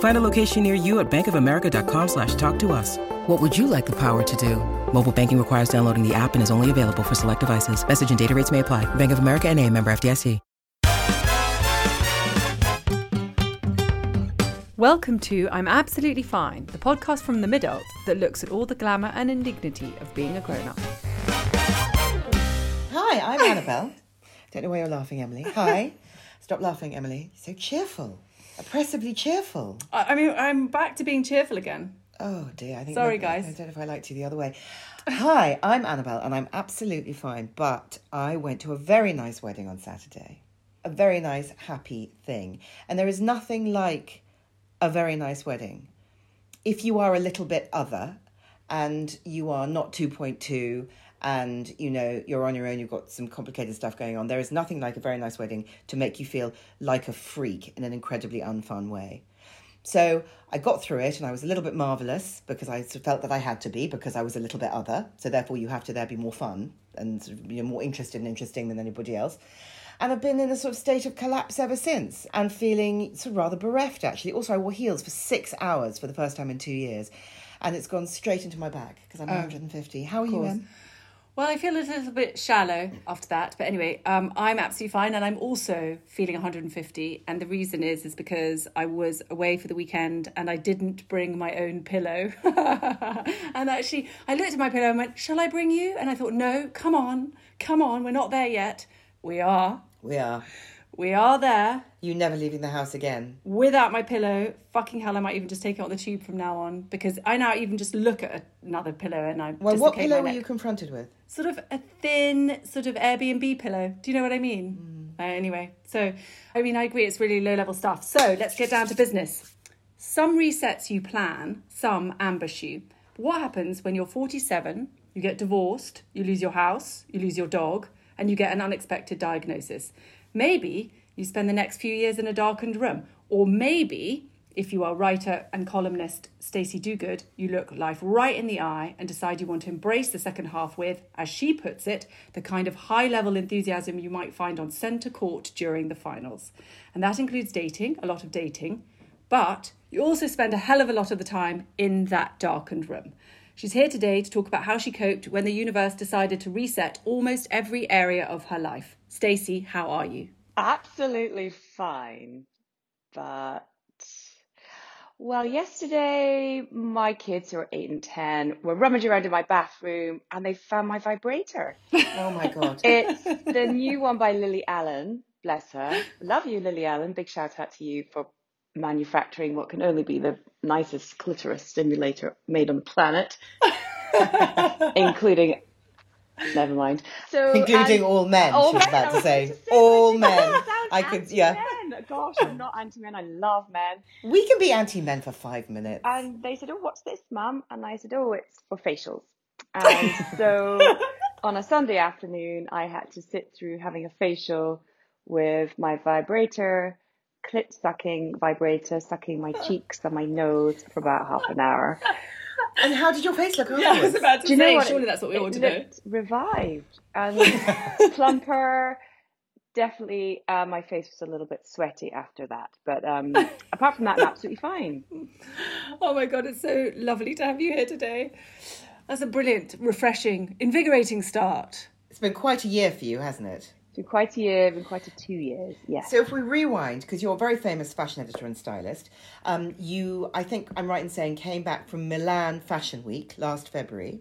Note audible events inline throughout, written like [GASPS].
Find a location near you at bankofamerica.com slash talk to us. What would you like the power to do? Mobile banking requires downloading the app and is only available for select devices. Message and data rates may apply. Bank of America and a member FDIC. Welcome to I'm Absolutely Fine, the podcast from the Midult that looks at all the glamour and indignity of being a grown up. Hi, I'm Annabelle. Don't know why you're laughing, Emily. Hi. Stop laughing, Emily. So cheerful. Oppressively cheerful. I I mean, I'm back to being cheerful again. Oh dear, I think. Sorry, maybe- guys. I don't know if I liked you the other way. Hi, I'm Annabelle, and I'm absolutely fine. But I went to a very nice wedding on Saturday, a very nice, happy thing, and there is nothing like a very nice wedding. If you are a little bit other, and you are not two point two. And you know you're on your own. You've got some complicated stuff going on. There is nothing like a very nice wedding to make you feel like a freak in an incredibly unfun way. So I got through it and I was a little bit marvelous because I felt that I had to be because I was a little bit other. So therefore, you have to there be more fun and you know, more interested and interesting than anybody else. And I've been in a sort of state of collapse ever since and feeling sort of rather bereft actually. Also, I wore heels for six hours for the first time in two years and it's gone straight into my back because I'm 150. How are you. Em? Well, I feel a little bit shallow after that, but anyway, um, I'm absolutely fine, and I'm also feeling 150. And the reason is is because I was away for the weekend and I didn't bring my own pillow. [LAUGHS] and actually, I looked at my pillow and went, "Shall I bring you?" And I thought, "No, come on, come on, we're not there yet. We are, We are. We are there." You never leaving the house again. without my pillow, fucking hell, I might even just take it on the tube from now on because I now even just look at another pillow and I Well, what pillow were you confronted with? Sort of a thin, sort of Airbnb pillow. Do you know what I mean? Uh, anyway, so I mean, I agree, it's really low level stuff. So let's get down to business. Some resets you plan, some ambush you. What happens when you're 47, you get divorced, you lose your house, you lose your dog, and you get an unexpected diagnosis? Maybe you spend the next few years in a darkened room. Or maybe, if you are writer and columnist Stacey Duguid, you look life right in the eye and decide you want to embrace the second half with, as she puts it, the kind of high level enthusiasm you might find on centre court during the finals. And that includes dating, a lot of dating, but you also spend a hell of a lot of the time in that darkened room. She's here today to talk about how she coped when the universe decided to reset almost every area of her life. Stacey, how are you? Absolutely fine. But, well, yesterday my kids who are eight and 10 were rummaging around in my bathroom and they found my vibrator. [LAUGHS] Oh my God. It's the [LAUGHS] new one by Lily Allen. Bless her. Love you, Lily Allen. Big shout out to you for manufacturing what can only be the nicest clitoris stimulator made on the planet, [LAUGHS] including. Never mind. So, Including all men, All she was men, about I to was say. about to say, All but men. you don't sound I could, yeah. anti-men. Gosh, I'm not anti-men. I love men. We can be anti men for five minutes. And they said, "Oh, what's this, mum?" And I said, "Oh, it's for facials." [LAUGHS] And so on a Sunday afternoon, I had to sit through having a facial with my vibrator, clit sucking vibrator, sucking my cheeks and my nose for about half an hour. [LAUGHS] And how did your face look Yeah, I was about to Do you know say, what? surely that's what we it ought to know. revived and [LAUGHS] plumper. Definitely, uh, my face was a little bit sweaty after that, but um, [LAUGHS] apart from that, absolutely fine. Oh my God, it's so lovely to have you here today. That's a brilliant, refreshing, invigorating start. It's been quite a year for you, hasn't it? Been quite a year, been quite a two years, yes. So if we rewind, because you're a very famous fashion editor and stylist, um, you, I think I'm right in saying, came back from Milan Fashion Week last February.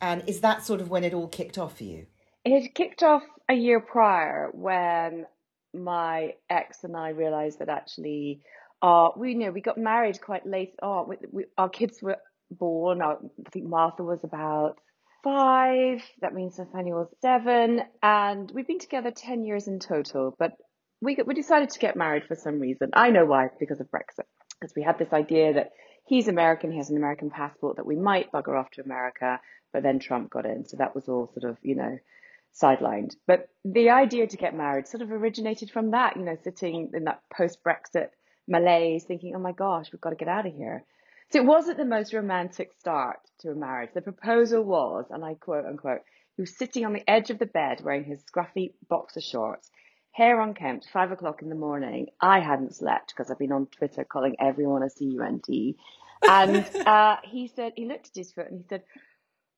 And is that sort of when it all kicked off for you? It had kicked off a year prior when my ex and I realized that actually, uh, we you know we got married quite late. Oh, we, we, our kids were born. I think Martha was about five. That means Nathaniel was seven, and we've been together ten years in total. But we we decided to get married for some reason. I know why, because of Brexit. Because we had this idea that he's American, he has an American passport, that we might bugger off to America, but then Trump got in, so that was all sort of you know sidelined. But the idea to get married sort of originated from that, you know, sitting in that post Brexit malaise, thinking, oh my gosh, we've got to get out of here. So it wasn't the most romantic start to a marriage. The proposal was, and I quote unquote, he was sitting on the edge of the bed wearing his scruffy boxer shorts, hair unkempt, five o'clock in the morning. I hadn't slept because I've been on Twitter calling everyone a CUNT. And [LAUGHS] uh, he said, he looked at his foot and he said,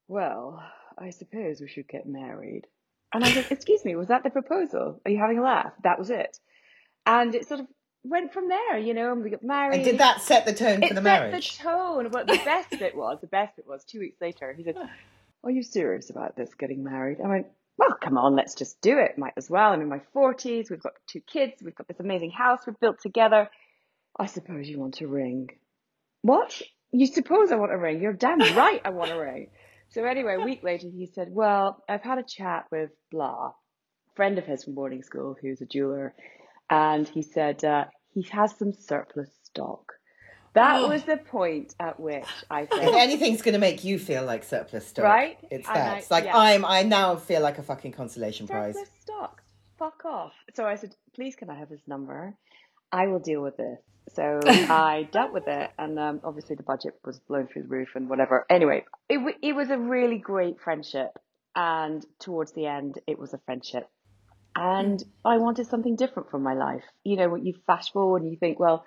well, I suppose we should get married. And I said, excuse me, was that the proposal? Are you having a laugh? That was it. And it sort of went from there, you know, and we got married. And did that set the tone it for the set marriage? the tone. But the best bit [LAUGHS] was, the best bit was two weeks later, he said, [SIGHS] are you serious about this getting married? I went, well, come on, let's just do it. Might as well. I'm in my 40s. We've got two kids. We've got this amazing house we've built together. I suppose you want a ring. What? You suppose I want a ring? You're damn [LAUGHS] right I want a ring. So anyway, a week later, he said, well, I've had a chat with blah, friend of his from boarding school who's a jeweler. And he said, uh, he has some surplus stock. That Oh. was the point at which I If anything's going to make you feel like surplus stock, Right? It's And that. I- it's like yeah. I'm. I now feel like a fucking consolation prize. surplus stock. Fuck off. So I said, please can I have his number? I will deal with this. So [LAUGHS] I dealt with it, and um, obviously the budget was blown through the roof and whatever. Anyway, it w- it was a really great friendship, and towards the end, it was a friendship, and I wanted something different from my life. You know, when you fast forward and you think, well,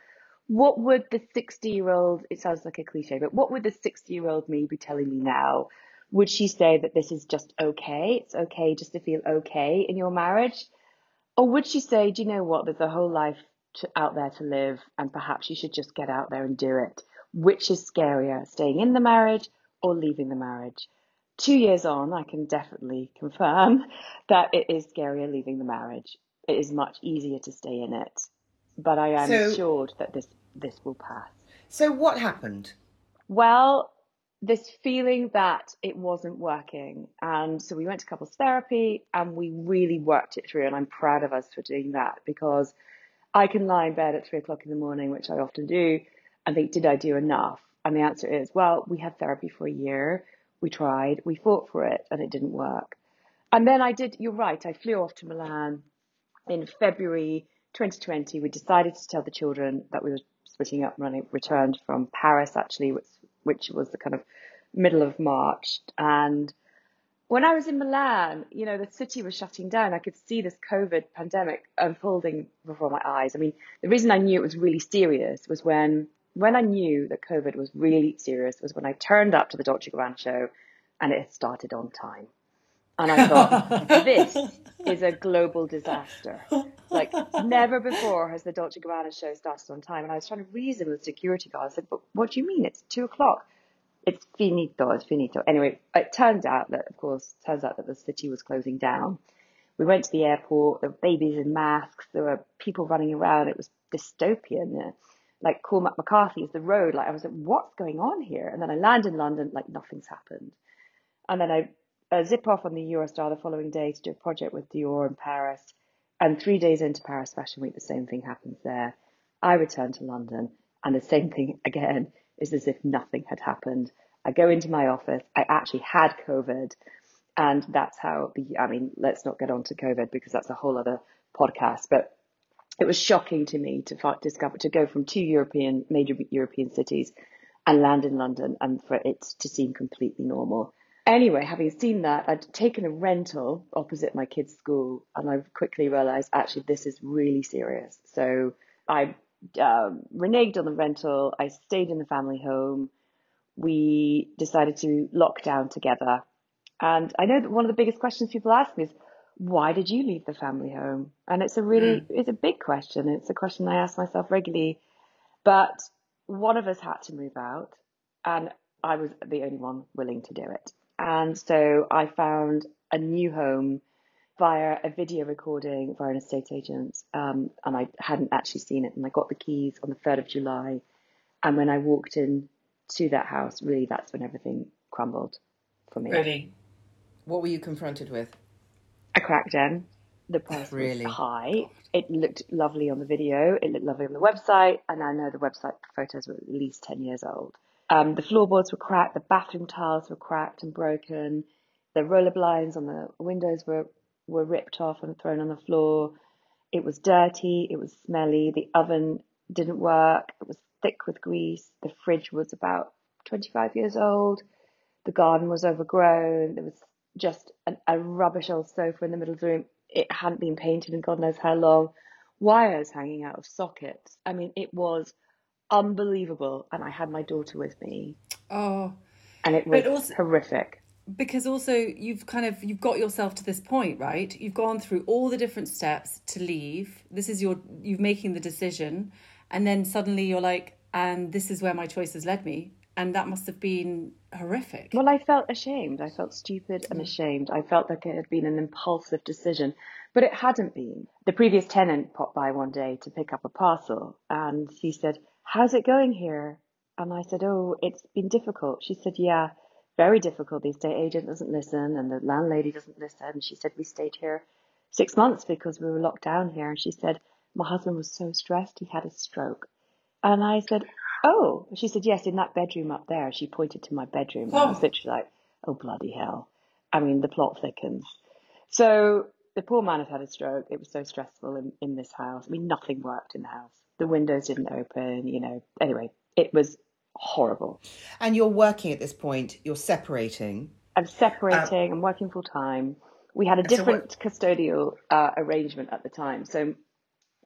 what would the sixty year old? It sounds like a cliche, but what would the sixty year old me be telling me now? Would she say that this is just okay? It's okay just to feel okay in your marriage? Or would she say, do you know what? There's a whole life to, out there to live, and perhaps you should just get out there and do it. Which is scarier, staying in the marriage or leaving the marriage? Two years on, I can definitely confirm [LAUGHS] that it is scarier leaving the marriage. It is much easier to stay in it. But I am So- assured that this, this will pass. So what happened? Well, this feeling that it wasn't working. And so we went to couples therapy and we really worked it through. And I'm proud of us for doing that because I can lie in bed at three o'clock in the morning, which I often do, and think, did I do enough? And the answer is, well, we had therapy for a year. We tried, we fought for it, and it didn't work. And then I did, you're right, I flew off to Milan in February 2020. We decided to tell the children that we were splitting up and I returned from Paris actually, which, which was the kind of middle of March. And when I was in Milan, you know, the city was shutting down. I could see this COVID pandemic unfolding before my eyes. I mean, the reason I knew it was really serious was when, when I knew that COVID was really serious was when I turned up to the Dolce Gabbana show and it had started on time. And I thought, [LAUGHS] this is a global disaster. Like, never before has the Dolce Gabbana show started on time. And I was trying to reason with security guards. I said, but what do you mean? It's two o'clock. It's finito, it's finito. Anyway, it turned out that, of course, turns out that the city was closing down. We went to the airport, there were babies in masks, there were people running around. It was dystopian. Like Cormac McCarthy's The Road. Like, I was like, what's going on here? And then I land in London, like, nothing's happened. And then I uh, zip off on the Eurostar the following day to do a project with Dior in Paris. And three days into Paris Fashion Week, the same thing happens there. I return to London, and the same thing again is as if nothing had happened. I go into my office. I actually had COVID, and that's how the. I mean, let's not get on to COVID because that's a whole other podcast. But it was shocking to me to fi- discover to go from two European major European cities and land in London, and for it to seem completely normal. Anyway, having seen that, I'd taken a rental opposite my kids' school, and I quickly realised actually this is really serious. So I um, reneged on the rental. I stayed in the family home. We decided to lock down together. And I know that one of the biggest questions people ask me is, why did you leave the family home? And it's a really, it's a big question. It's a question I ask myself regularly. But one of us had to move out, and I was the only one willing to do it. And so I found a new home via a video recording via an estate agent, um, and I hadn't actually seen it. And I got the keys on the 3rd of July. And when I walked in to that house, really, that's when everything crumbled for me. Really? What were you confronted with? A crack den. The price Really? was high. It looked lovely on the video. It looked lovely on the website, and I know the website photos were at least ten years old. Um, the floorboards were cracked. The bathroom tiles were cracked and broken. The roller blinds on the windows were were ripped off and thrown on the floor. It was dirty. It was smelly. The oven didn't work. It was thick with grease. The fridge was about 25 years old. The garden was overgrown. There was just an, a rubbish old sofa in the middle of the room. It hadn't been painted in God knows how long. Wires hanging out of sockets. I mean, it was unbelievable. And I had my daughter with me, Oh, and it was also- horrific. because also you've kind of you've got yourself to this point right you've gone through all the different steps to leave this is your you're making the decision and then suddenly you're like and this is where my choices led me and that must have been horrific Well, I felt ashamed. I felt stupid and mm. ashamed. I felt like it had been an impulsive decision, but it hadn't been. The previous tenant popped by one day to pick up a parcel and she said, How's it going here? And I said, Oh, it's been difficult. She said, Yeah, very difficult. The estate agent doesn't listen and the landlady doesn't listen. And she said, We stayed here six months because we were locked down here. And she said, My husband was so stressed, he had a stroke. And I said, Oh, she said, Yes, in that bedroom up there. She pointed to my bedroom. And I was literally like, Oh, bloody hell. I mean, the plot thickens. So the poor man had had a stroke. It was so stressful in, in this house. I mean, nothing worked in the house. The windows didn't open, you know. Anyway, it was horrible. And you're working at this point, you're separating. I'm separating. I'm working full time. We had a So different custodial uh, arrangement at the time. So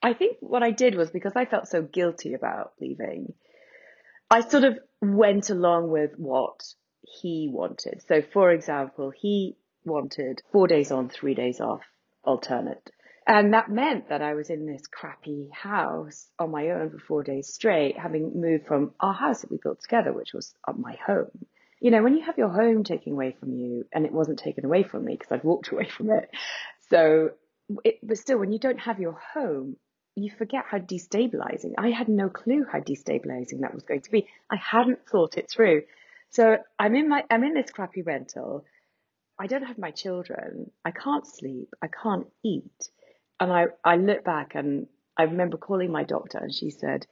I think what I did was because I felt so guilty about leaving, I sort of went along with what he wanted. So, for example, he wanted four days on, three days off, alternate. And that meant that I was in this crappy house on my own for four days straight, having moved from our house that we built together, which was my home. You know, when you have your home taken away from you, and it wasn't taken away from me because I'd walked [LAUGHS] away from it. So, it, but still, when you don't have your home, you forget how destabilizing. I had no clue how destabilizing that was going to be. I hadn't thought it through. So I'm in my I'm in this crappy rental. I don't have my children. I can't sleep. I can't eat. And I, I look back and I remember calling my doctor and she said,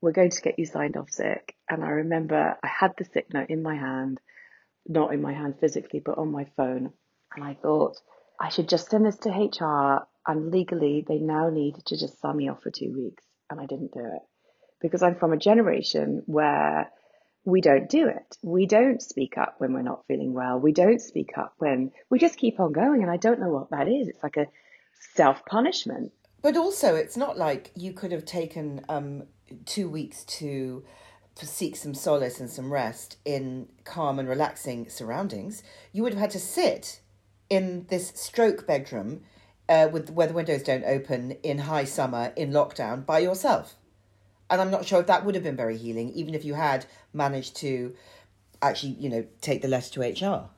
We're going to get you signed off sick. And I remember I had the sick note in my hand, not in my hand physically, but on my phone. And I thought, I should just send this to HR and legally they now need to just sign me off for two weeks. And I didn't do it because I'm from a generation where we don't do it. We don't speak up when we're not feeling well. We don't speak up when we just keep on going. And I don't know what that is. It's like a self punishment. But also, it's not like you could have taken um, two weeks to seek some solace and some rest in calm and relaxing surroundings. You would have had to sit in this stroke bedroom uh, with where the windows don't open in high summer in lockdown by yourself. And I'm not sure if that would have been very healing, even if you had managed to actually, you know, take the letter to HR.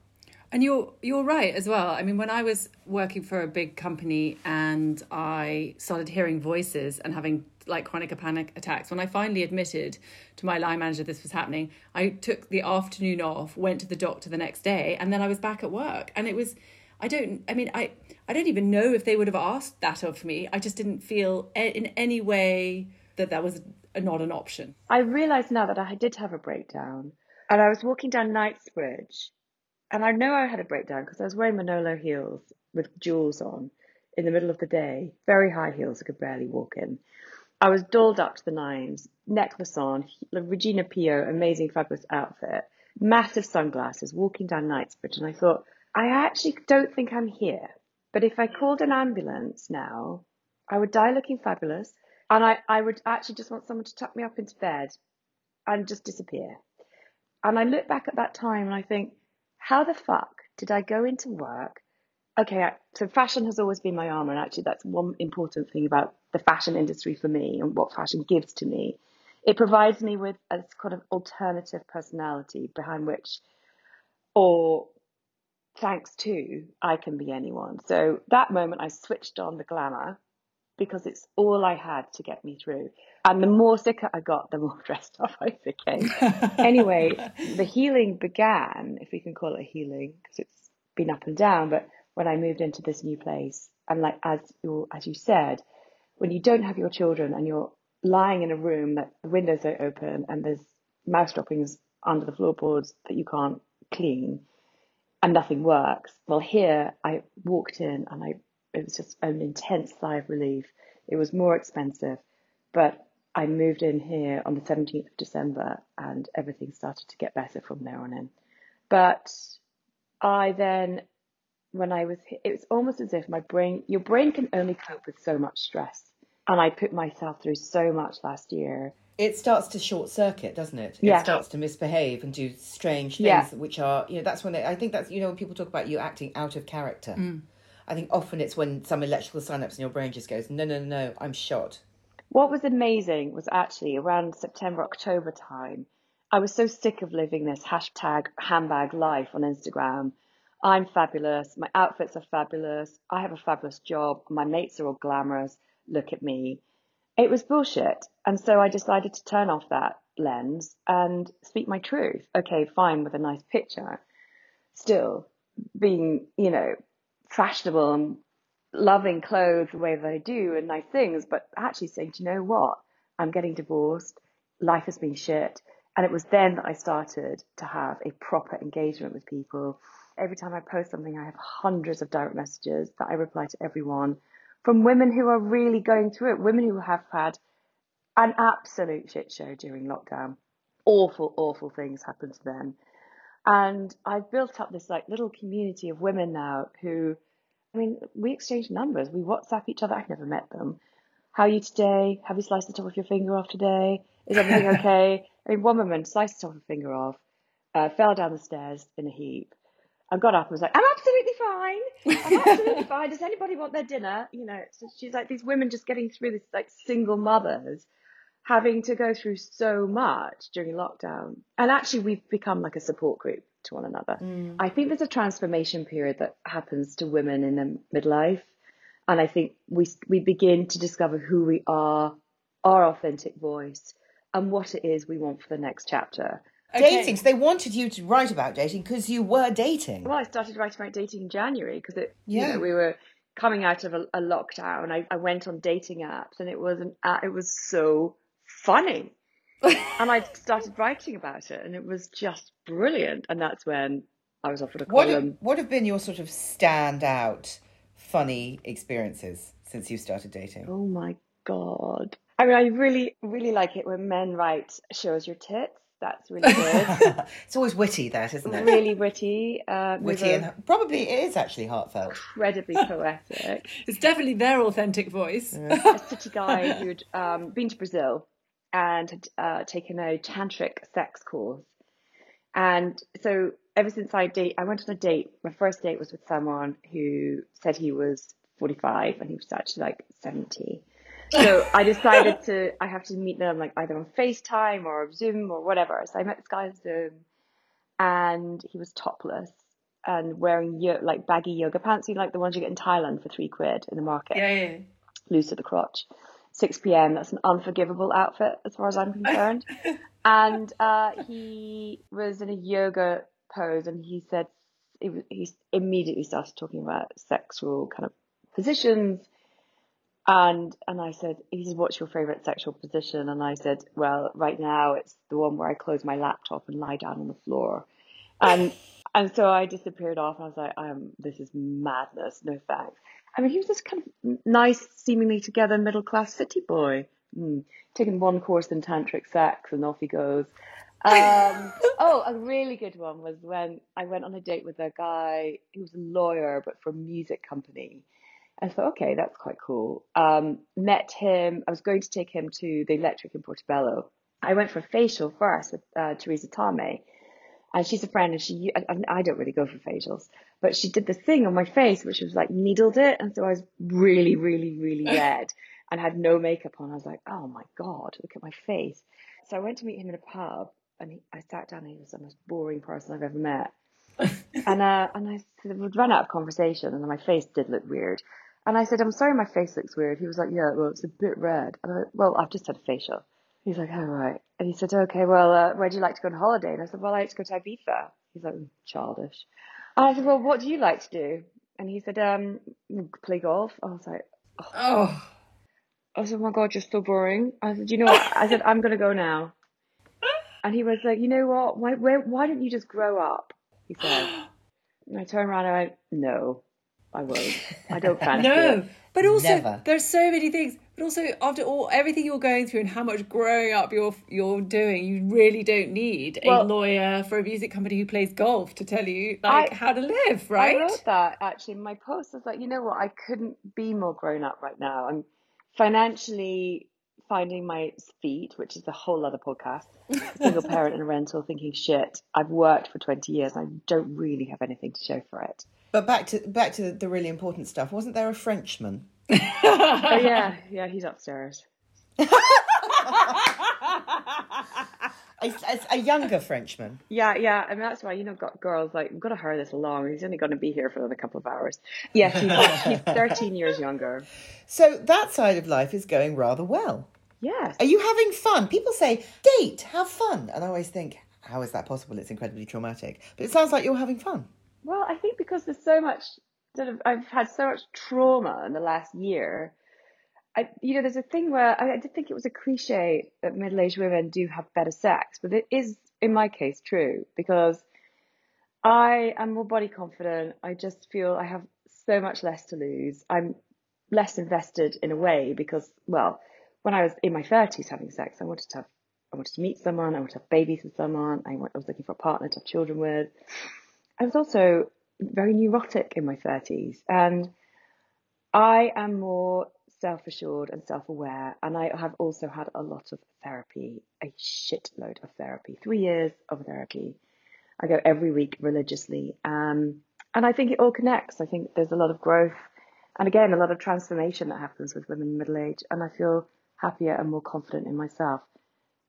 And you're you're right as well. I mean, when I was working for a big company and I started hearing voices and having like chronic panic attacks, when I finally admitted to my line manager this was happening, I took the afternoon off, went to the doctor the next day, and then I was back at work. And it was, I don't, I mean, I I don't even know if they would have asked that of me. I just didn't feel in any way that that was not an option. I realise now that I did have a breakdown and I was walking down Knightsbridge and I know I had a breakdown because I was wearing Manolo heels with jewels on in the middle of the day, very high heels I could barely walk in. I was dolled up to the nines, necklace on, Rejina Pyo, amazing, fabulous outfit, massive sunglasses, walking down Knightsbridge. And I thought, I actually don't think I'm here. But if I called an ambulance now, I would die looking fabulous. And I, I would actually just want someone to tuck me up into bed and just disappear. And I look back at that time and I think, how the fuck did I go into work? Okay, so fashion has always been my armor, and actually, that's one important thing about the fashion industry for me and what fashion gives to me. It provides me with a kind of alternative personality behind which, or thanks to I can be anyone. So that moment I switched on the glamour because it's all I had to get me through. And the more sicker I got, the more [LAUGHS] dressed up I became. [LAUGHS] anyway, the healing began, if we can call it a healing, because it's been up and down. But when I moved into this new place, and like as you as you said, when you don't have your children and you're lying in a room that the windows are open and there's mouse droppings under the floorboards that you can't clean, and nothing works. Well, here I walked in and I it was just an intense sigh of relief. It was more expensive, but I moved in here on the 17th of December and everything started to get better from there on in. But I then, when I was, it was almost as if my brain, your brain can only cope with so much stress. And I put myself through so much last year. It starts to short circuit, doesn't it? Yeah. It starts to misbehave and do strange things, Yeah. which are, you know, that's when they, I think that's, you know, when people talk about you acting out of character. Mm. I think often it's when some electrical synapse in your brain just goes, no, no, no, no, I'm shot. What was amazing was actually around September, October time, I was so sick of living this hashtag handbag life on Instagram. I'm fabulous. My outfits are fabulous. I have a fabulous job. My mates are all glamorous. Look at me. It was bullshit. And so I decided to turn off that lens and speak my truth. Okay, fine with a nice picture. Still being, you know, fashionable and loving clothes the way that I do and nice things, but actually saying, do you know what? I'm getting divorced. Life has been shit. And it was then that I started to have a proper engagement with people. Every time I post something, I have hundreds of direct messages that I reply to everyone from women who are really going through it, women who have had an absolute shit show during lockdown. Awful, awful things happened to them. And I've built up this like little community of women now who, I mean, we exchange numbers. We WhatsApp each other. I've never met them. How are you today? Have you sliced the top of your finger off today? Is everything [LAUGHS] okay? I mean, one woman sliced the top of her finger off, uh, fell down the stairs in a heap. I got up and was like, I'm absolutely fine. I'm absolutely fine. Does anybody want their dinner? You know, so she's like these women just getting through this, like single mothers having to go through so much during lockdown. And actually, we've become like a support group to one another. Mm. I think there's a transformation period that happens to women in their midlife. And I think we, we begin to discover who we are, our authentic voice, and what it is we want for the next chapter. Dating. So they wanted you to write about dating because you were dating. Well, I started writing about dating in January because it, Yeah. you know, we were coming out of a, a lockdown. I, I went on dating apps, and it was an, uh, it was so funny. and I [LAUGHS] started writing about it, and it was just brilliant. And that's when I was offered a What have, column. what have been your sort of standout funny experiences since you started dating? Oh my god! I mean, I really, really like it when men write "show us your tits." That's really good. [LAUGHS] it's always witty, that, isn't it? really witty. Uh, Witty and probably it is actually heartfelt. incredibly [LAUGHS] poetic. It's definitely their authentic voice. a city guy [LAUGHS] who'd um, been to Brazil and had uh, taken a tantric sex course. And so ever since I date, I went on a date. My first date was with someone who said he was 45 and he was actually like 70. So [LAUGHS] I decided to, I have to meet them like either on FaceTime or Zoom or whatever. So I met this guy on Zoom and he was topless and wearing yo- like baggy yoga pants, you know, like the ones you get in Thailand for three quid in the market Yeah, yeah. loose at the crotch. 6 p.m. That's an unforgivable outfit as far as I'm concerned. [LAUGHS] and uh, he was in a yoga pose, and he said it he immediately started talking about sexual kind of positions. And and I said, he said, what's your favorite sexual position? And I said, well, right now it's the one where I close my laptop and lie down on the floor. And [LAUGHS] and so I disappeared off, and I was like, um, this is madness. No thanks. I mean, he was this kind of nice, seemingly together middle class city boy. Mm. Taking one course in tantric sex, and off he goes. Um, [LAUGHS] oh, a really good one was when I went on a date with a guy who was a lawyer, but for a music company. I thought, okay, that's quite cool. Um, met him. I was going to take him to the Electric in Portobello. I went for a facial first with uh, Teresa Tarmey, and she's a friend, and she I, I don't really go for facials, but she did this thing on my face, which was like needled it, and so I was really, really, really [LAUGHS] red and had no makeup on. I was like, oh my god, look at my face. So I went to meet him in a pub, and he, I sat down, and he was the most boring person I've ever met. [LAUGHS] and uh, and I we'd run out of conversation, and my face did look weird. And I said, I'm sorry, my face looks weird. He was like, Yeah, well, it's a bit red. And I went, Well, I've just had a facial. He's like, Oh, right. And he said, Okay, well, uh, where'd you like to go on holiday? And I said, Well, I like to go to Ibiza. He's like, Childish. And I said, Well, what do you like to do? And he said, um, play golf. I was like, Oh. I said, oh my God, you're so boring. I said, you know what? I said, I'm going to go now. And he was like, you know what? Why, why, why don't you just grow up? He said. [GASPS] And I turned around and I went, no, I won't. I don't [LAUGHS] fancy No, it. but also Never. there's so many things. But also after all everything you're going through and how much growing up you're you're doing, you really don't need a lawyer for a music company who plays golf to tell you like I- how to live, right? I wrote that actually in my post. I was like, you know what? I couldn't be more grown up right now. I'm financially finding my feet, which is a whole other podcast. [LAUGHS] Single parent in a rental thinking, shit, I've worked for 20 years. I don't really have anything to show for it. But back to back to the, really important stuff. Wasn't there a Frenchman? Oh, yeah, [LAUGHS] yeah, he's upstairs. A, a, younger Frenchman. Yeah, yeah, and that's why you know, got girls like we've got to hurry this along. He's only going to be here for another couple of hours. Yes, he's, [LAUGHS] he's 13 years younger. So that side of life is going rather well. Yes. Are you having fun? People say, date, have fun. And I always think, how is that possible? It's incredibly traumatic. But it sounds like you're having fun. Well, I think because there's so much sort of, I've had so much trauma in the last year. I, you know, there's a thing where I, I did think it was a cliche that middle-aged women do have better sex, but it is, in my case, true because I am more body confident. I just feel I have so much less to lose. I'm less invested in a way because, well, when I was in my 30s having sex, I wanted to have, I wanted to meet someone, I wanted to have babies with someone, I, I was looking for a partner to have children with. I was also very neurotic in my 30s and I am more self assured and self aware. And I have also had a lot of therapy, a shitload of therapy, three years of therapy. I go every week religiously. Um, and I think it all connects. I think there's a lot of growth and again, a lot of transformation that happens with women in middle age. And I feel happier and more confident in myself.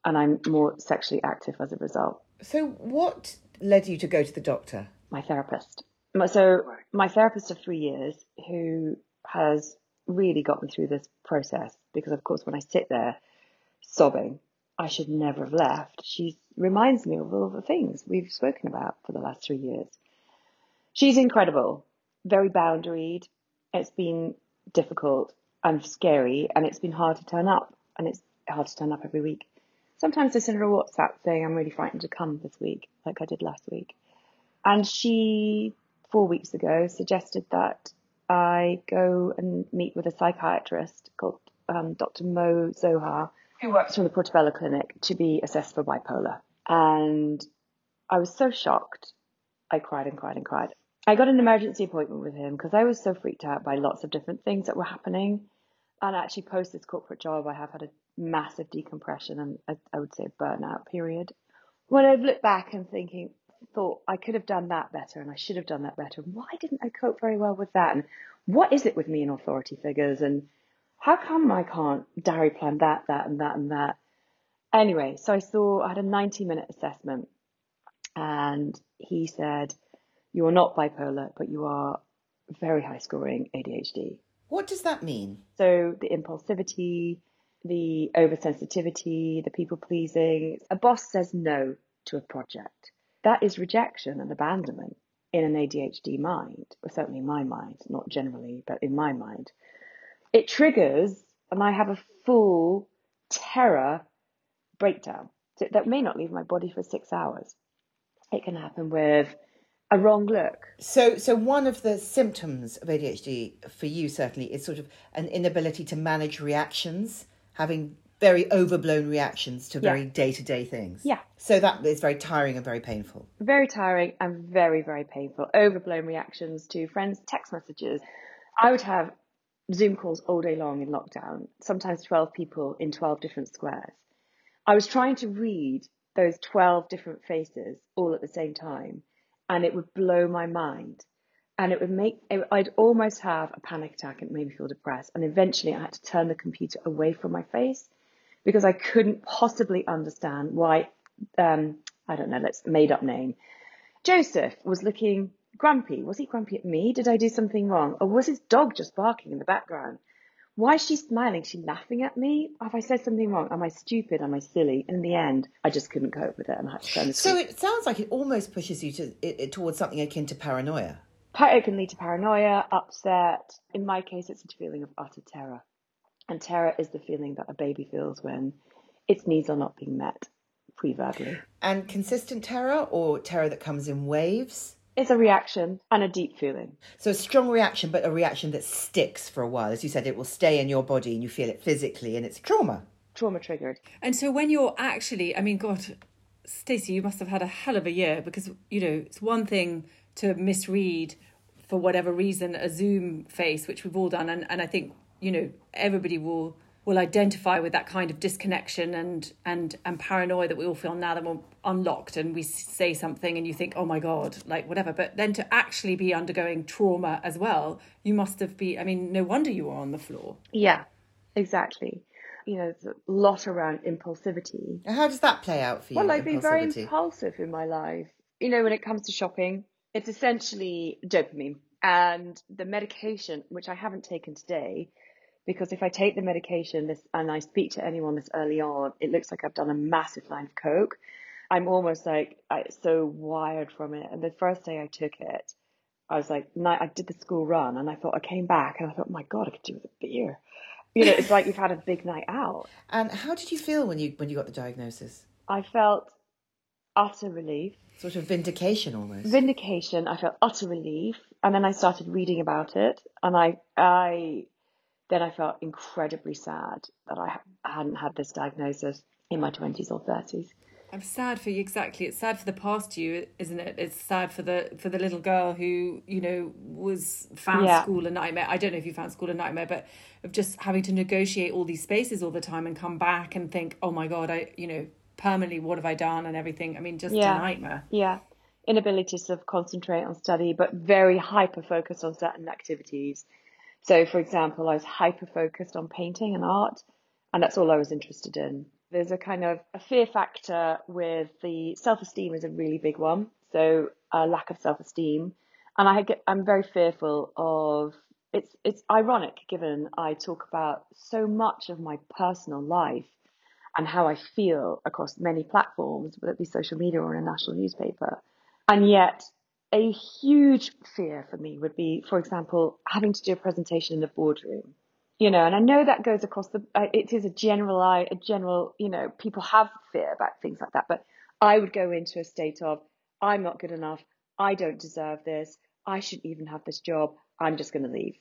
And I'm more sexually active as a result. So what led you to go to the doctor? My therapist. So my therapist of three years, who has really got me through this process, because of course when I sit there sobbing, I should never have left. She reminds me of all the things we've spoken about for the last three years. She's incredible, very boundaried. It's been difficult and scary, and it's been hard to turn up, and it's hard to turn up every week. Sometimes I send her a WhatsApp saying I'm really frightened to come this week, like I did last week. And she, four weeks ago, suggested that I go and meet with a psychiatrist called um, Dr. Mo Zohar, who works from the Portobello Clinic, to be assessed for bipolar. And I was so shocked. I cried and cried and cried. I got an emergency appointment with him because I was so freaked out by lots of different things that were happening. And actually, post this corporate job, I have had a massive decompression and I, I would say a burnout period. When I've looked back and thinking, thought I could have done that better and I should have done that better. Why didn't I cope very well with that? And what is it with me and authority figures? And how come I can't diary plan that, that, and that, and that? Anyway, so I saw, I had a 90 minute assessment and he said, You are not bipolar, but you are very high scoring ADHD. What does that mean? So the impulsivity, the oversensitivity, the people pleasing. A boss says no to a project. That is rejection and abandonment in an ADHD mind, or certainly in my mind, not generally, but in my mind. It triggers, and I have a full terror breakdown that may not leave my body for six hours. It can happen with a wrong look. So, so one of the symptoms of ADHD for you certainly is sort of an inability to manage reactions, having very overblown reactions to very day-to-day things. Yeah. So that is very tiring and very painful. very tiring and very, very painful. Overblown reactions to friends' text messages. I would have Zoom calls all day long in lockdown, sometimes 12 people in 12 different squares. I was trying to read those 12 different faces all at the same time, and it would blow my mind. And it would make, I'd almost have a panic attack and it made me feel depressed. And eventually I had to turn the computer away from my face because I couldn't possibly understand why, um, I don't know, let's made up name, Joseph was looking grumpy. Was he grumpy at me? Did I do something wrong? Or was his dog just barking in the background? Why is she smiling? Is she laughing at me? Have I said something wrong? Am I stupid? Am I silly? In the end, I just couldn't cope with it and I had to turn the So it sounds like it almost pushes you to it, it, towards something akin to paranoia. It can lead to paranoia, upset. In my case, it's a feeling of utter terror. And terror is the feeling that a baby feels when its needs are not being met pre-verbally. And consistent terror or terror that comes in waves? It's a reaction and a deep feeling. So a strong reaction, but a reaction that sticks for a while. As you said, it will stay in your body and you feel it physically, and it's trauma. Trauma triggered. And so when you're actually, I mean, God, Stacey, you must have had a hell of a year because, you know, it's one thing to misread for whatever reason a Zoom face, which we've all done. And, and I think, you know, everybody will will identify with that kind of disconnection and and and paranoia that we all feel now that we're unlocked and we say something and you think oh my god like whatever. But then to actually be undergoing trauma as well you must have been i mean no wonder you were on the floor. Yeah exactly. You know there's a lot around impulsivity. How does that play out for you well i've been very impulsive in my life. You know when it comes to shopping it's essentially dopamine and the medication which i haven't taken today because if I take the medication this and I speak to anyone this early on, it looks like I've done a massive line of coke. I'm almost like I, so wired from it. And the first day I took it, I was like, I did the school run, and I thought I came back and I thought, my God, I could do with a beer. You know, it's like you've had a big night out. And how did you feel when you when you got the diagnosis? I felt utter relief. Sort of vindication almost. Vindication. I felt utter relief. And then I started reading about it and I I then I felt incredibly sad that I hadn't had this diagnosis in my 20s or 30s. I'm sad for you exactly. It's sad for the past you, isn't it? It's sad for the for the little girl who you know was found yeah. school a nightmare. I don't know if you found school a nightmare, but of just having to negotiate all these spaces all the time and come back and think, oh my god, I you know permanently what have I done and everything. I mean, just yeah. a nightmare. Yeah, inability to sort of concentrate on study, but very hyper focused on certain activities so, for example, I was hyper focused on painting and art, and that's all I was interested in. There's a kind of a fear factor with the self esteem is a really big one. So, a lack of self esteem, and I get I'm very fearful of. It's it's ironic given I talk about so much of my personal life and how I feel across many platforms, whether it be social media or in a national newspaper. And yet a huge fear for me would be, for example, having to do a presentation in a boardroom. You know, and I know that goes across the. Uh, it is a general, a general. You know, people have fear about things like that, but I would go into a state of, I'm not good enough. I don't deserve this. I shouldn't even have this job. I'm just going to leave.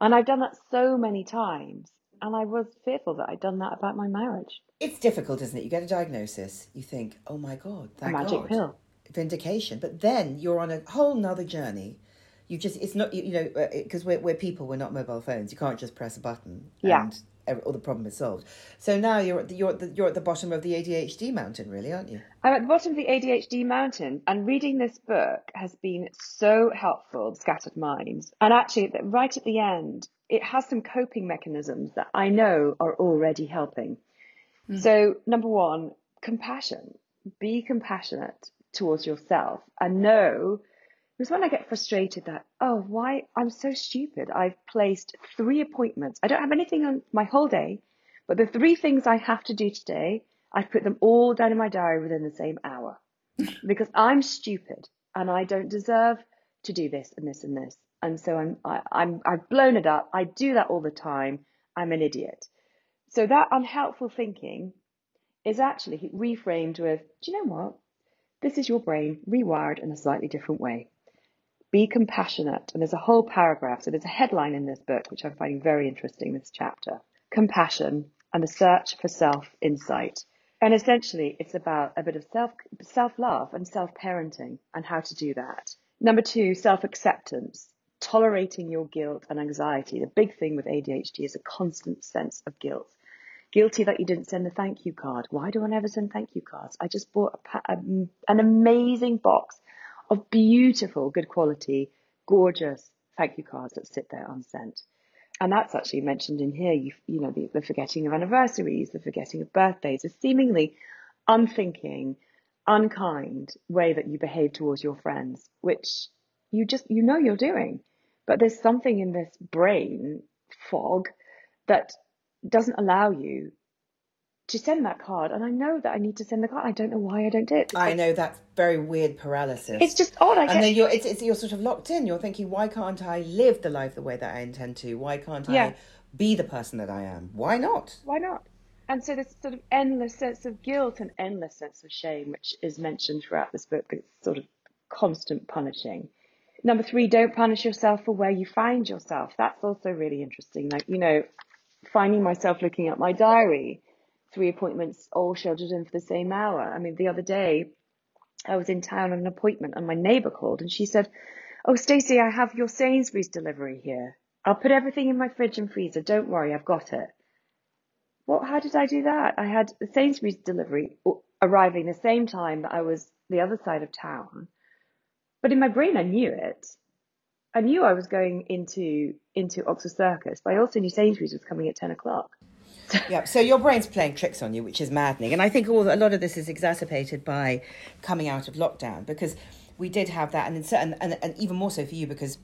And I've done that so many times. And I was fearful that I'd done that about my marriage. It's difficult, isn't it? You get a diagnosis, you think, oh my God, thank a magic God. pill vindication. But then you're on a whole nother journey. You just, it's not, you, you know, because uh, we're, we're people, we're not mobile phones. You can't just press a button yeah. and all the problem is solved. So now you're at the, you're at the, you're at the bottom of the ADHD mountain, really, aren't you? I'm at the bottom of the ADHD mountain, and reading this book has been so helpful. Scattered Minds, and actually, right at the end, it has some coping mechanisms that I know are already helping. Mm. So, number one, compassion. Be compassionate towards yourself and know because when I get frustrated that, oh, why I'm so stupid. I've placed three appointments. I don't have anything on my whole day, but the three things I have to do today, I've put them all down in my diary within the same hour [LAUGHS] because I'm stupid and I don't deserve to do this and this and this. And so I'm, I, I'm, I've blown it up. I do that all the time. I'm an idiot. So that unhelpful thinking is actually reframed with, do you know what? This is your brain rewired in a slightly different way. Be compassionate. And there's a whole paragraph. So there's a headline in this book, which I'm finding very interesting, this chapter. Compassion and the search for self insight. And essentially, it's about a bit of self, self love and self parenting and how to do that. Number two, self acceptance, tolerating your guilt and anxiety. The big thing with ADHD is a constant sense of guilt. Guilty that you didn't send the thank you card. Why do I never send thank you cards? I just bought a, a, an amazing box of beautiful, good quality, gorgeous thank you cards that sit there unsent. And that's actually mentioned in here. You, you know, the, the forgetting of anniversaries, the forgetting of birthdays, the seemingly unthinking, unkind way that you behave towards your friends, which you just, you know you're doing. But there's something in this brain fog that doesn't allow you to send that card. And I know that I need to send the card. I don't know why I don't do it. I know that's very weird paralysis. It's just odd. I and get, then you're it's, it's you're sort of locked in. You're thinking, why can't I live the life the way that I intend to? Why can't Yeah. I be the person that I am? Why not? why not? And so this sort of endless sense of guilt and endless sense of shame, which is mentioned throughout this book, it's sort of constant punishing. Number three, don't punish yourself for where you find yourself. That's also really interesting. Like, you know, finding myself looking at my diary, three appointments all scheduled in for the same hour. I mean, the other day I was in town on an appointment and my neighbour called and she said, Oh, Stacey, I have your Sainsbury's delivery here. I'll put everything in my fridge and freezer. Don't worry, I've got it. What? How did I do that? I had the Sainsbury's delivery arriving the same time that I was the other side of town, but in my brain I knew it. I knew I was going into into Oxford Circus, but I also knew Sainsbury's was coming at ten o'clock. [LAUGHS] Yeah, so your brain's playing tricks on you, which is maddening. And I think all a lot of this is exacerbated by coming out of lockdown because we did have that, and, in certain, and, and even more so for you because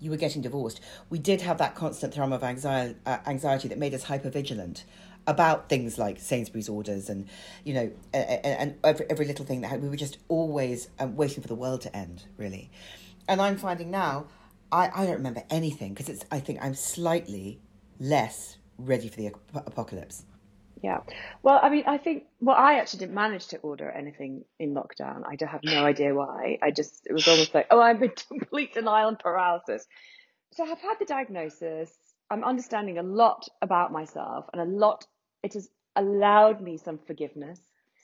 you were getting divorced. We did have that constant thrum of anxiety, uh, anxiety that made us hyper vigilant about things like Sainsbury's orders and you know and, and every, every little thing that we were just always um, waiting for the world to end, really. And I'm finding now I, I don't remember anything because it's I think I'm slightly less ready for the ap- apocalypse. Yeah. Well, I mean, I think, well, I actually didn't manage to order anything in lockdown. I have no [SIGHS] idea why. I just, it was almost like, oh, I'm in [LAUGHS] complete denial and paralysis. So I've had the diagnosis. I'm understanding a lot about myself and a lot, it has allowed me some forgiveness.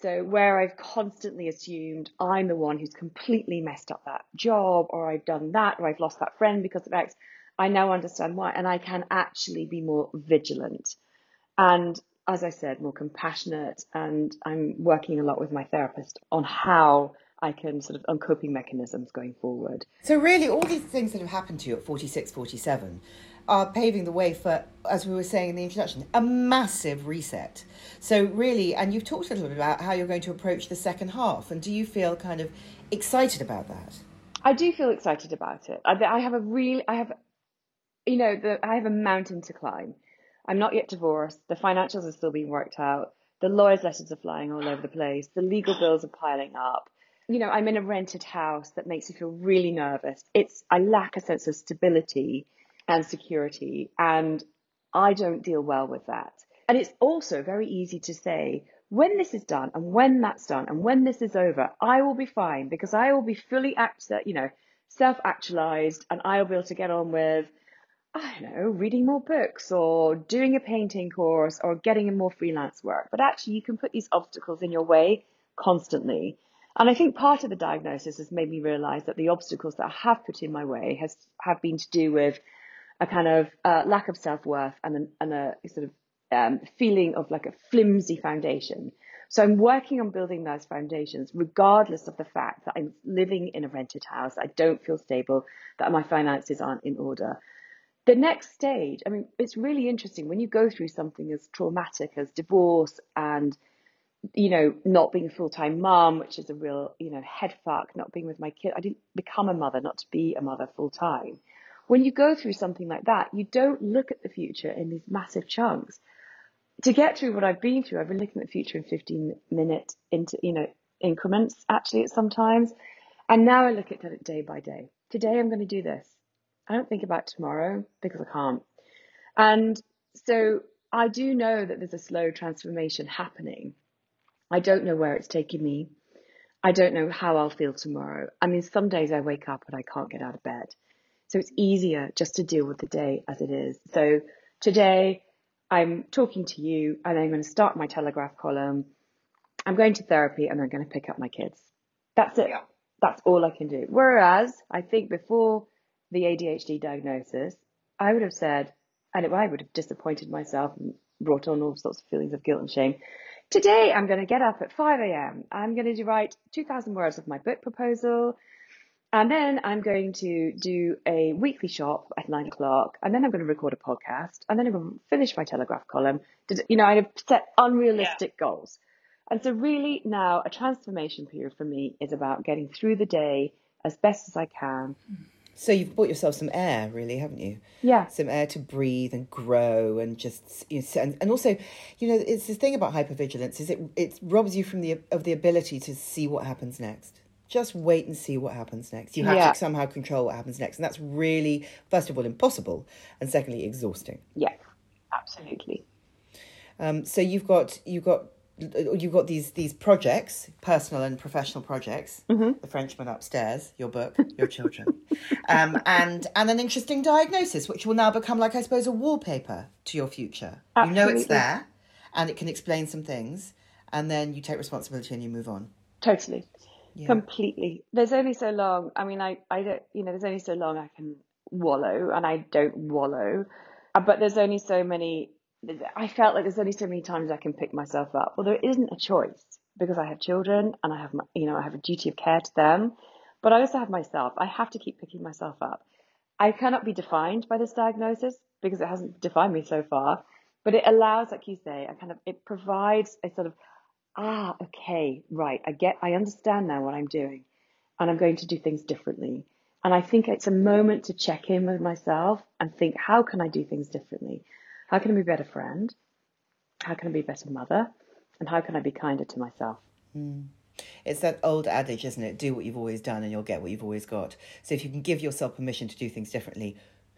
So where I've constantly assumed I'm the one who's completely messed up that job or I've done that or I've lost that friend because of X, I now understand why and I can actually be more vigilant. And as I said, more compassionate. And I'm working a lot with my therapist on how I can sort of on coping mechanisms going forward. So really, all these things that have happened to you at 46, 47 are paving the way for, as we were saying in the introduction, a massive reset. So really, and you've talked a little bit about how you're going to approach the second half. And do you feel kind of excited about that? I do feel excited about it. I, I have a real, I have, you know, the, I have a mountain to climb. I'm not yet divorced. The financials are still being worked out. The lawyer's letters are flying all over the place. The legal bills are piling up. You know, I'm in a rented house that makes me feel really nervous. It's, I lack a sense of stability and security, and I don't deal well with that. And it's also very easy to say, when this is done and when that's done and when this is over, I will be fine because I will be fully act, you know, self actualized and I'll be able to get on with I don't know, reading more books or doing a painting course or getting in more freelance work. But actually, you can put these obstacles in your way constantly. And I think part of the diagnosis has made me realize that the obstacles that I have put in my way has have been to do with a kind of uh, lack of self worth and, and a sort of um, feeling of like a flimsy foundation. So I'm working on building those foundations, regardless of the fact that I'm living in a rented house, I don't feel stable, that my finances aren't in order the next stage, I mean, it's really interesting when you go through something as traumatic as divorce and, you know, not being a full time mom, which is a real, you know, head fuck, not being with my kid. I didn't become a mother, not to be a mother full time. When you go through something like that, you don't look at the future in these massive chunks. To get through what I've been through, I've been looking at the future in 15 minute into, you know, increments actually sometimes. And now I look at it day by day. Today I'm going to do this. I don't think about tomorrow because I can't. And so I do know that there's a slow transformation happening. I don't know where it's taking me. I don't know how I'll feel tomorrow. I mean, some days I wake up and I can't get out of bed. So it's easier just to deal with the day as it is. So today I'm talking to you and I'm going to start my Telegraph column. I'm going to therapy and I'm going to pick up my kids. That's it. That's all I can do. Whereas I think before the ADHD diagnosis, I would have said, and I would have disappointed myself and brought on all sorts of feelings of guilt and shame. Today, I'm going to get up at 5 a.m. I'm going to write 2,000 words of my book proposal. And then I'm going to do a weekly shop at nine o'clock. And then I'm going to record a podcast. And then I'm going to finish my Telegraph column. You know, I have set unrealistic goals. And so, really, now a transformation period for me is about getting through the day as best as I can. So you've bought yourself some air, really, haven't you? Yeah. Some air to breathe and grow, and just you know, and, and also, you know, it's the thing about hypervigilance is it it robs you from the of the ability to see what happens next. Just wait and see what happens next. You have Yeah. to somehow control what happens next, and that's really, first of all, impossible, and secondly, exhausting. Yeah, absolutely. Um, so you've got you've got you've got these these projects, personal and professional projects. The Frenchman upstairs, your book, your children, [LAUGHS] um, and and an interesting diagnosis, which will now become like I suppose a wallpaper to your future. You know it's there, and it can explain some things, and then you take responsibility and you move on. Totally. Completely. There's only so long. I mean, I, I don't, you know, there's only so long I can wallow, and I don't wallow. Uh, But there's only so many, I felt like there's only so many times I can pick myself up. Well, there isn't a choice because I have children and I have, my, you know, I have a duty of care to them. But I also have myself. I have to keep picking myself up. I cannot be defined by this diagnosis because it hasn't defined me so far. But it allows, like you say, a kind of, it provides a sort of ah, okay, right, I get, I understand now what I'm doing, and I'm going to do things differently. And I think it's a moment to check in with myself and think, how can I do things differently? How can I be a better friend? How can I be a better mother? And how can I be kinder to myself? It's that old adage, isn't it? Do what you've always done and you'll get what you've always got. So if you can give yourself permission to do things differently,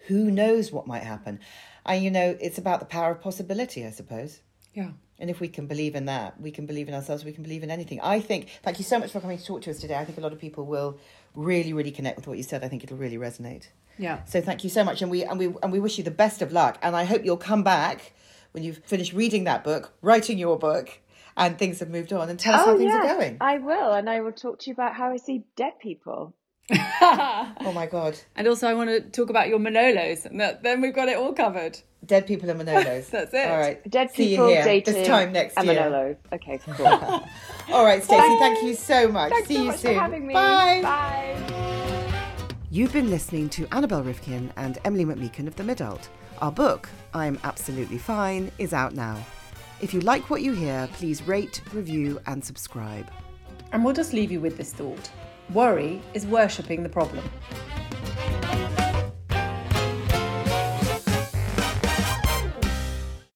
who knows what might happen? And you know, it's about the power of possibility, I suppose. Yeah. And if we can believe in that, we can believe in ourselves, we can believe in anything. I think, thank you so much for coming to talk to us today. I think a lot of people will really, really connect with what you said. I think it'll really resonate. Yeah. So thank you so much. And we, and we, and we wish you the best of luck. And I hope you'll come back when you've finished reading that book, writing your book, and things have moved on and tell us how oh, things are going. I will, and I will talk to you about how I see dead people. Oh my God. [LAUGHS] And also, I want to talk about your Manolos, and that, then we've got it all covered. Dead people and Manolos. [LAUGHS] That's it. All right. Dead See people you here dating this time next and year. Manolo. Okay, cool. [LAUGHS] All right, Stacey, thank you so much. Thanks See so you much soon. for having me. Bye. Bye. You've been listening to Annabel Rivkin and Emilie McMeekan of The Midult. Our book, I'm Absolutely Fine, is out now. If you like what you hear, please rate, review, and subscribe. And we'll just leave you with this thought Worry is worshipping the problem.